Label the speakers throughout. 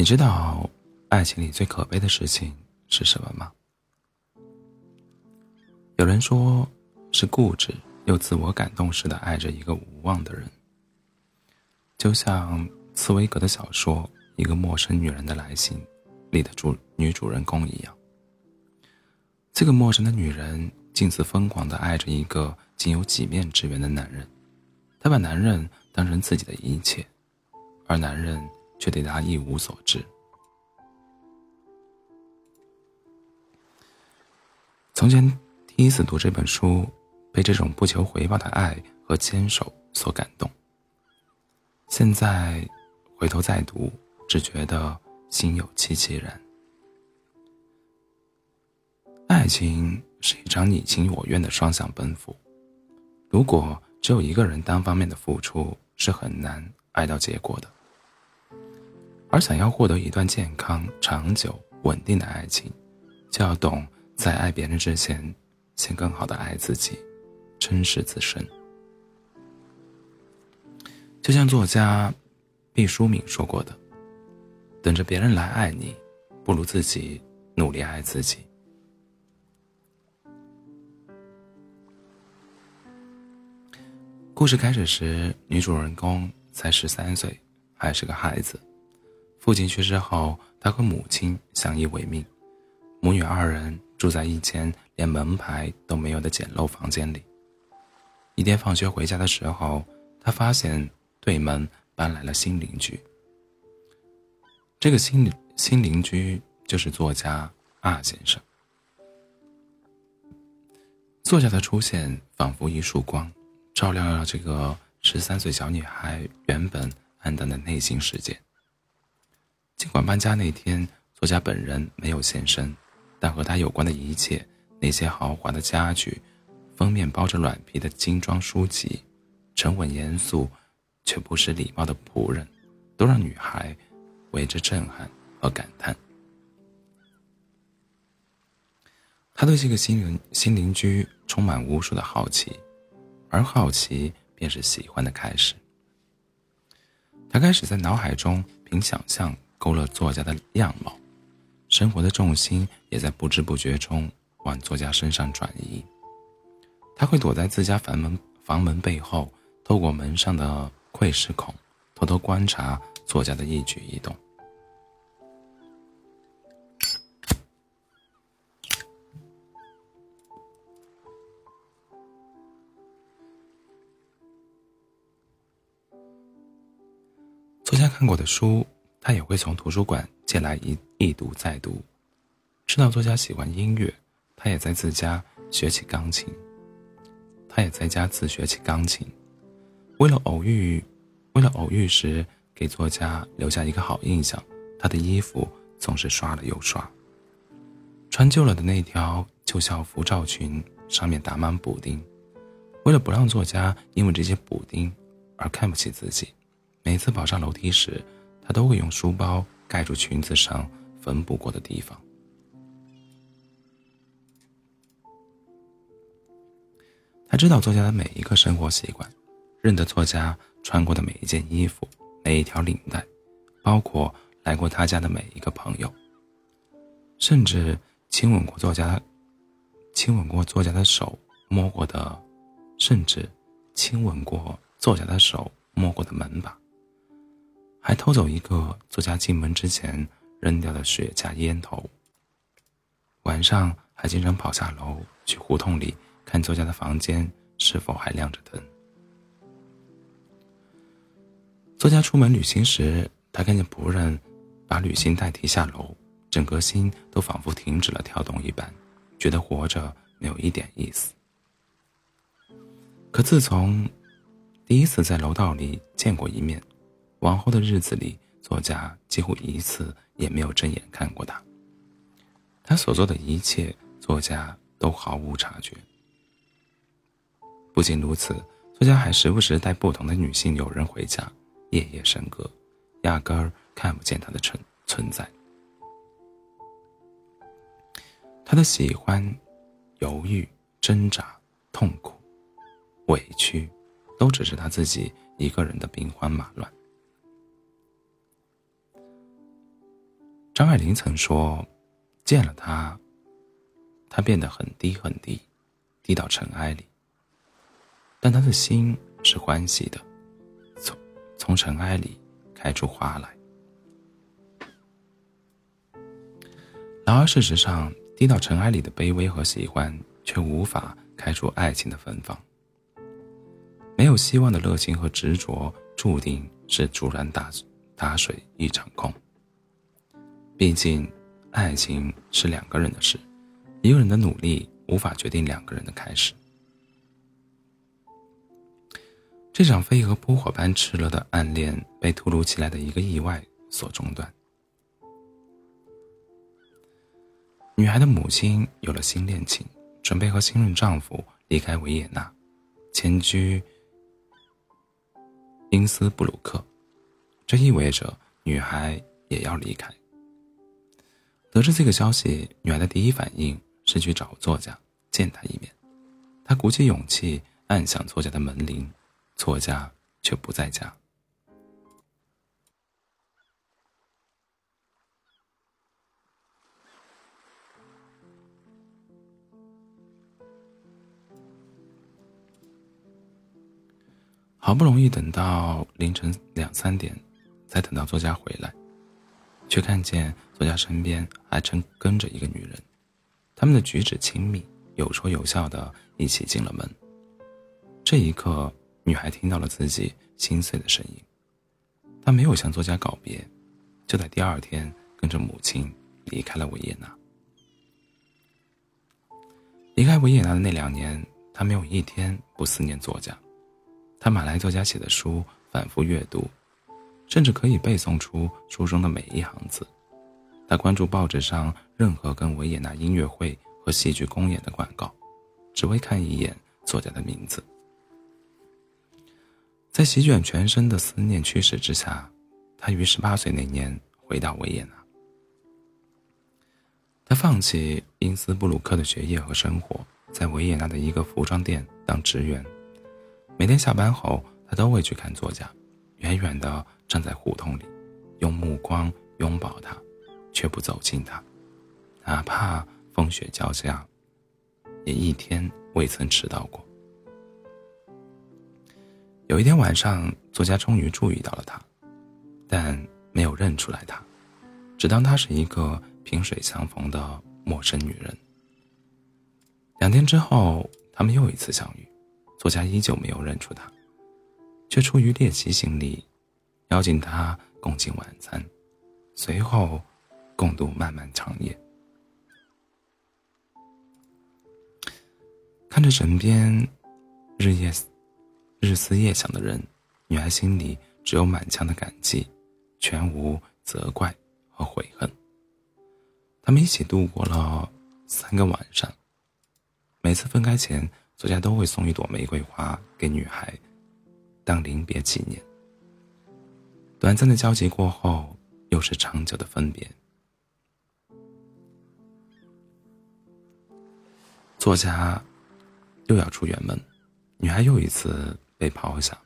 Speaker 1: 你知道爱情里最可悲的事情是什么吗？有人说是固执又自我感动似的爱着一个无望的人，就像茨威格的小说《一个陌生女人的来信》里的主女主人公一样。这个陌生的女人近似疯狂的爱着一个仅有几面之缘的男人，她把男人当成自己的一切，而男人却对他一无所知。从前。第一次读这本书，被这种不求回报的爱和坚守所感动。现在回头再读，只觉得心有戚戚然。爱情是一场你情我愿的双向奔赴，如果只有一个人单方面的付出，是很难爱到结果的。而想要获得一段健康、长久、稳定的爱情，就要懂在爱别人之前。先更好的爱自己，珍视自身。就像作家毕淑敏说过的：“等着别人来爱你，不如自己努力爱自己。”故事开始时，女主人公才十三岁，还是个孩子。父亲去世后，她和母亲相依为命，母女二人。住在一间连门牌都没有的简陋房间里。一天放学回家的时候，他发现对门搬来了新邻居。这个新新邻居就是作家阿先生。作家的出现仿佛一束光，照亮了这个十三岁小女孩原本暗淡的内心世界。尽管搬家那天，作家本人没有现身。但和他有关的一切，那些豪华的家具，封面包着软皮的精装书籍，沉稳严肃却不失礼貌的仆人，都让女孩为之震撼和感叹。他对这个新邻新邻居充满无数的好奇，而好奇便是喜欢的开始。他开始在脑海中凭想象勾勒作家的样貌。生活的重心也在不知不觉中往作家身上转移。他会躲在自家房门房门背后，透过门上的窥视孔，偷偷观察作家的一举一动。作家看过的书，他也会从图书馆借来一。一读再读，知道作家喜欢音乐，他也在自家学起钢琴。他也在家自学起钢琴，为了偶遇，为了偶遇时给作家留下一个好印象，他的衣服总是刷了又刷。穿旧了的那条旧校服罩裙上面打满补丁，为了不让作家因为这些补丁而看不起自己，每次跑上楼梯时，他都会用书包盖住裙子上。缝补过的地方，他知道作家的每一个生活习惯，认得作家穿过的每一件衣服、每一条领带，包括来过他家的每一个朋友，甚至亲吻过作家、亲吻过作家的手摸过的，甚至亲吻过作家的手摸过的门把，还偷走一个作家进门之前。扔掉的雪茄烟头。晚上还经常跑下楼去胡同里看作家的房间是否还亮着灯。作家出门旅行时，他看见仆人把旅行袋提下楼，整颗心都仿佛停止了跳动一般，觉得活着没有一点意思。可自从第一次在楼道里见过一面，往后的日子里。作家几乎一次也没有正眼看过他。他所做的一切，作家都毫无察觉。不仅如此，作家还时不时带不同的女性友人回家，夜夜笙歌，压根儿看不见他的存存在。他的喜欢、犹豫、挣扎、痛苦、委屈，都只是他自己一个人的兵荒马乱。张爱玲曾说：“见了他，他变得很低很低，低到尘埃里。但他的心是欢喜的，从从尘埃里开出花来。然而，事实上，低到尘埃里的卑微和喜欢，却无法开出爱情的芬芳。没有希望的热情和执着，注定是竹篮打打水一场空。”毕竟，爱情是两个人的事，一个人的努力无法决定两个人的开始。这场飞蛾扑火般炽热的暗恋被突如其来的一个意外所中断。女孩的母亲有了新恋情，准备和新任丈夫离开维也纳，迁居因斯布鲁克，这意味着女孩也要离开。得知这个消息，女孩的第一反应是去找作家见他一面。她鼓起勇气按响作家的门铃，作家却不在家。好不容易等到凌晨两三点，才等到作家回来。却看见作家身边还正跟着一个女人，他们的举止亲密，有说有笑的一起进了门。这一刻，女孩听到了自己心碎的声音。她没有向作家告别，就在第二天跟着母亲离开了维也纳。离开维也纳的那两年，她没有一天不思念作家。她买来作家写的书，反复阅读。甚至可以背诵出书中的每一行字。他关注报纸上任何跟维也纳音乐会和戏剧公演的广告，只为看一眼作家的名字。在席卷全身的思念驱使之下，他于十八岁那年回到维也纳。他放弃因斯布鲁克的学业和生活，在维也纳的一个服装店当职员。每天下班后，他都会去看作家，远远的。站在胡同里，用目光拥抱他，却不走近他，哪怕风雪交加，也一天未曾迟到过。有一天晚上，作家终于注意到了他，但没有认出来他，只当她是一个萍水相逢的陌生女人。两天之后，他们又一次相遇，作家依旧没有认出他，却出于猎奇心理。邀请他共进晚餐，随后共度漫漫长夜。看着枕边日夜日思夜想的人，女孩心里只有满腔的感激，全无责怪和悔恨。他们一起度过了三个晚上，每次分开前，作家都会送一朵玫瑰花给女孩，当临别纪念。短暂的交集过后，又是长久的分别。作家又要出远门，女孩又一次被抛下。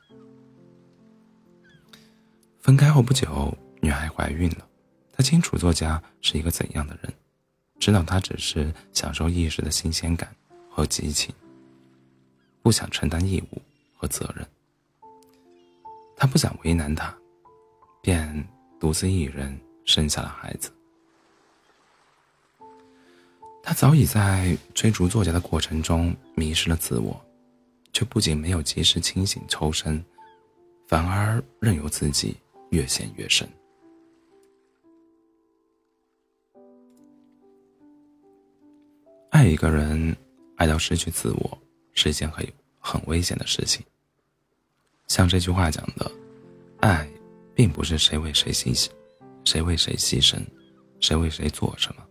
Speaker 1: 分开后不久，女孩怀孕了。她清楚作家是一个怎样的人，知道他只是享受一时的新鲜感和激情，不想承担义务和责任。他不想为难他。便独自一人生下了孩子。他早已在追逐作家的过程中迷失了自我，却不仅没有及时清醒抽身，反而任由自己越陷越深。爱一个人，爱到失去自我，是一件很很危险的事情。像这句话讲的，爱。并不是谁为谁牺牲，谁为谁牺牲，谁为谁做什么。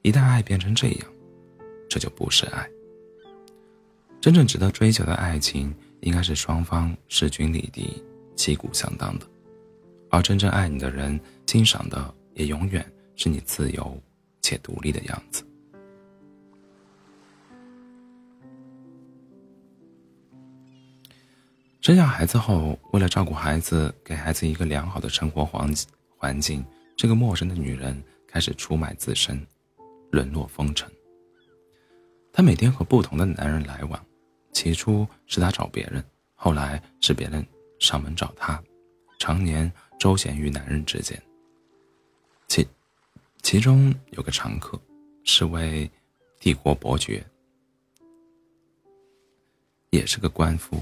Speaker 1: 一旦爱变成这样，这就不是爱。真正值得追求的爱情，应该是双方势均力敌、旗鼓相当的，而真正爱你的人，欣赏的也永远是你自由且独立的样子。生下孩子后，为了照顾孩子，给孩子一个良好的生活环环境，这个陌生的女人开始出卖自身，沦落风尘。她每天和不同的男人来往，起初是她找别人，后来是别人上门找她，常年周旋于男人之间。其其中有个常客，是位帝国伯爵，也是个官夫，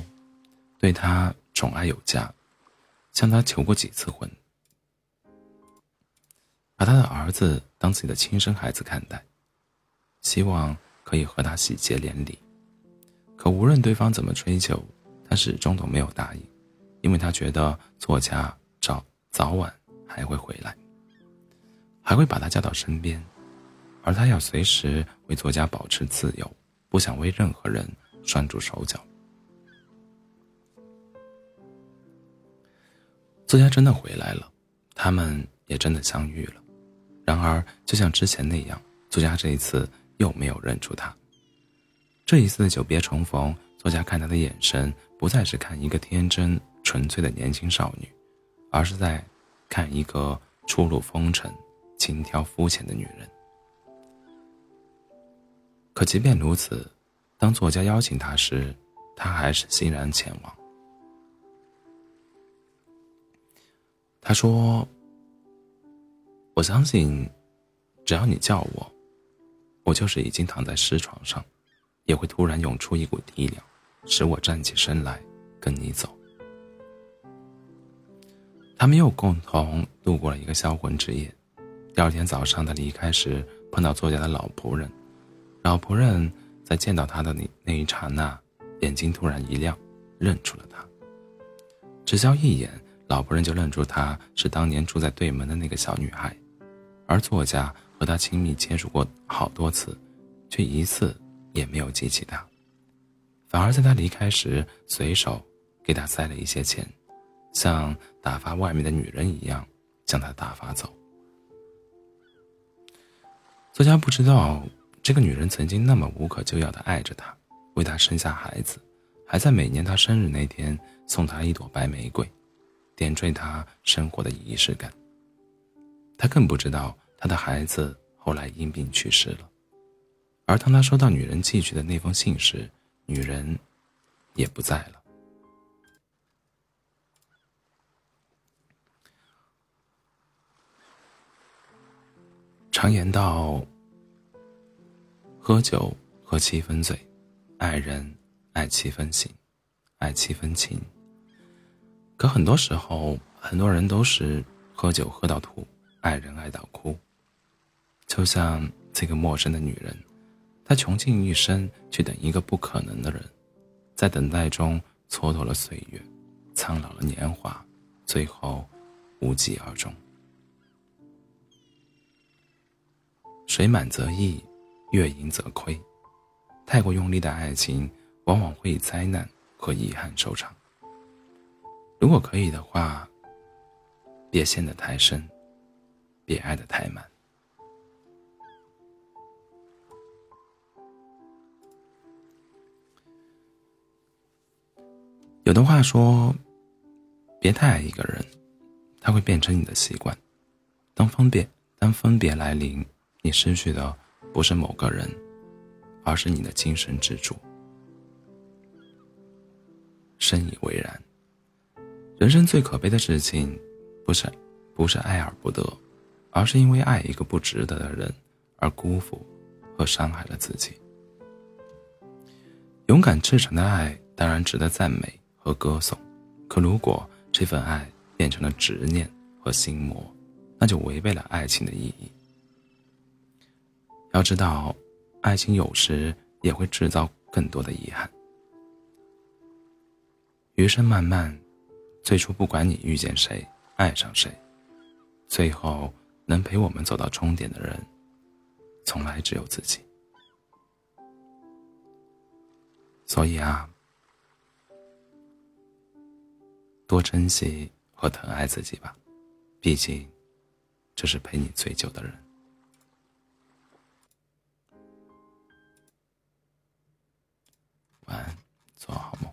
Speaker 1: 对他宠爱有加，向他求过几次婚，把他的儿子当自己的亲生孩子看待，希望。可以和他喜结连理，可无论对方怎么追求，他始终都没有答应，因为他觉得作家早早晚还会回来，还会把他叫到身边，而他要随时为作家保持自由，不想为任何人拴住手脚。作家真的回来了，他们也真的相遇了，然而就像之前那样，作家这一次。又没有认出他。这一次的久别重逢，作家看他的眼神不再是看一个天真纯粹的年轻少女，而是在看一个初露风尘、轻佻肤浅的女人。可即便如此，当作家邀请他时，他还是欣然前往。他说：“我相信，只要你叫我。”我就是已经躺在尸床上，也会突然涌出一股力量，使我站起身来跟你走。他们又共同度过了一个销魂之夜。第二天早上，他离开时碰到作家的老仆人，老仆人在见到他的那那一刹那，眼睛突然一亮，认出了他。只消一眼，老仆人就认出她是当年住在对门的那个小女孩，而作家。和她亲密接触过好多次，却一次也没有记起她，反而在她离开时随手给她塞了一些钱，像打发外面的女人一样将她打发走。作家不知道这个女人曾经那么无可救药的爱着他，为他生下孩子，还在每年他生日那天送他一朵白玫瑰，点缀他生活的仪式感。他更不知道。他的孩子后来因病去世了，而当他收到女人寄去的那封信时，女人也不在了。常言道：“喝酒喝七分醉，爱人爱七分醒，爱七分情。”可很多时候，很多人都是喝酒喝到吐，爱人爱到哭。就像这个陌生的女人，她穷尽一生去等一个不可能的人，在等待中蹉跎了岁月，苍老了年华，最后无疾而终。水满则溢，月盈则亏。太过用力的爱情，往往会以灾难和遗憾收场。如果可以的话，别陷得太深，别爱得太满。有的话说，别太爱一个人，他会变成你的习惯。当分别当分别来临，你失去的不是某个人，而是你的精神支柱。深以为然。人生最可悲的事情，不是不是爱而不得，而是因为爱一个不值得的人而辜负和伤害了自己。勇敢赤诚的爱当然值得赞美。和歌颂，可如果这份爱变成了执念和心魔，那就违背了爱情的意义。要知道，爱情有时也会制造更多的遗憾。余生漫漫，最初不管你遇见谁，爱上谁，最后能陪我们走到终点的人，从来只有自己。所以啊。多珍惜和疼爱自己吧，毕竟这是陪你最久的人。晚安，做好梦。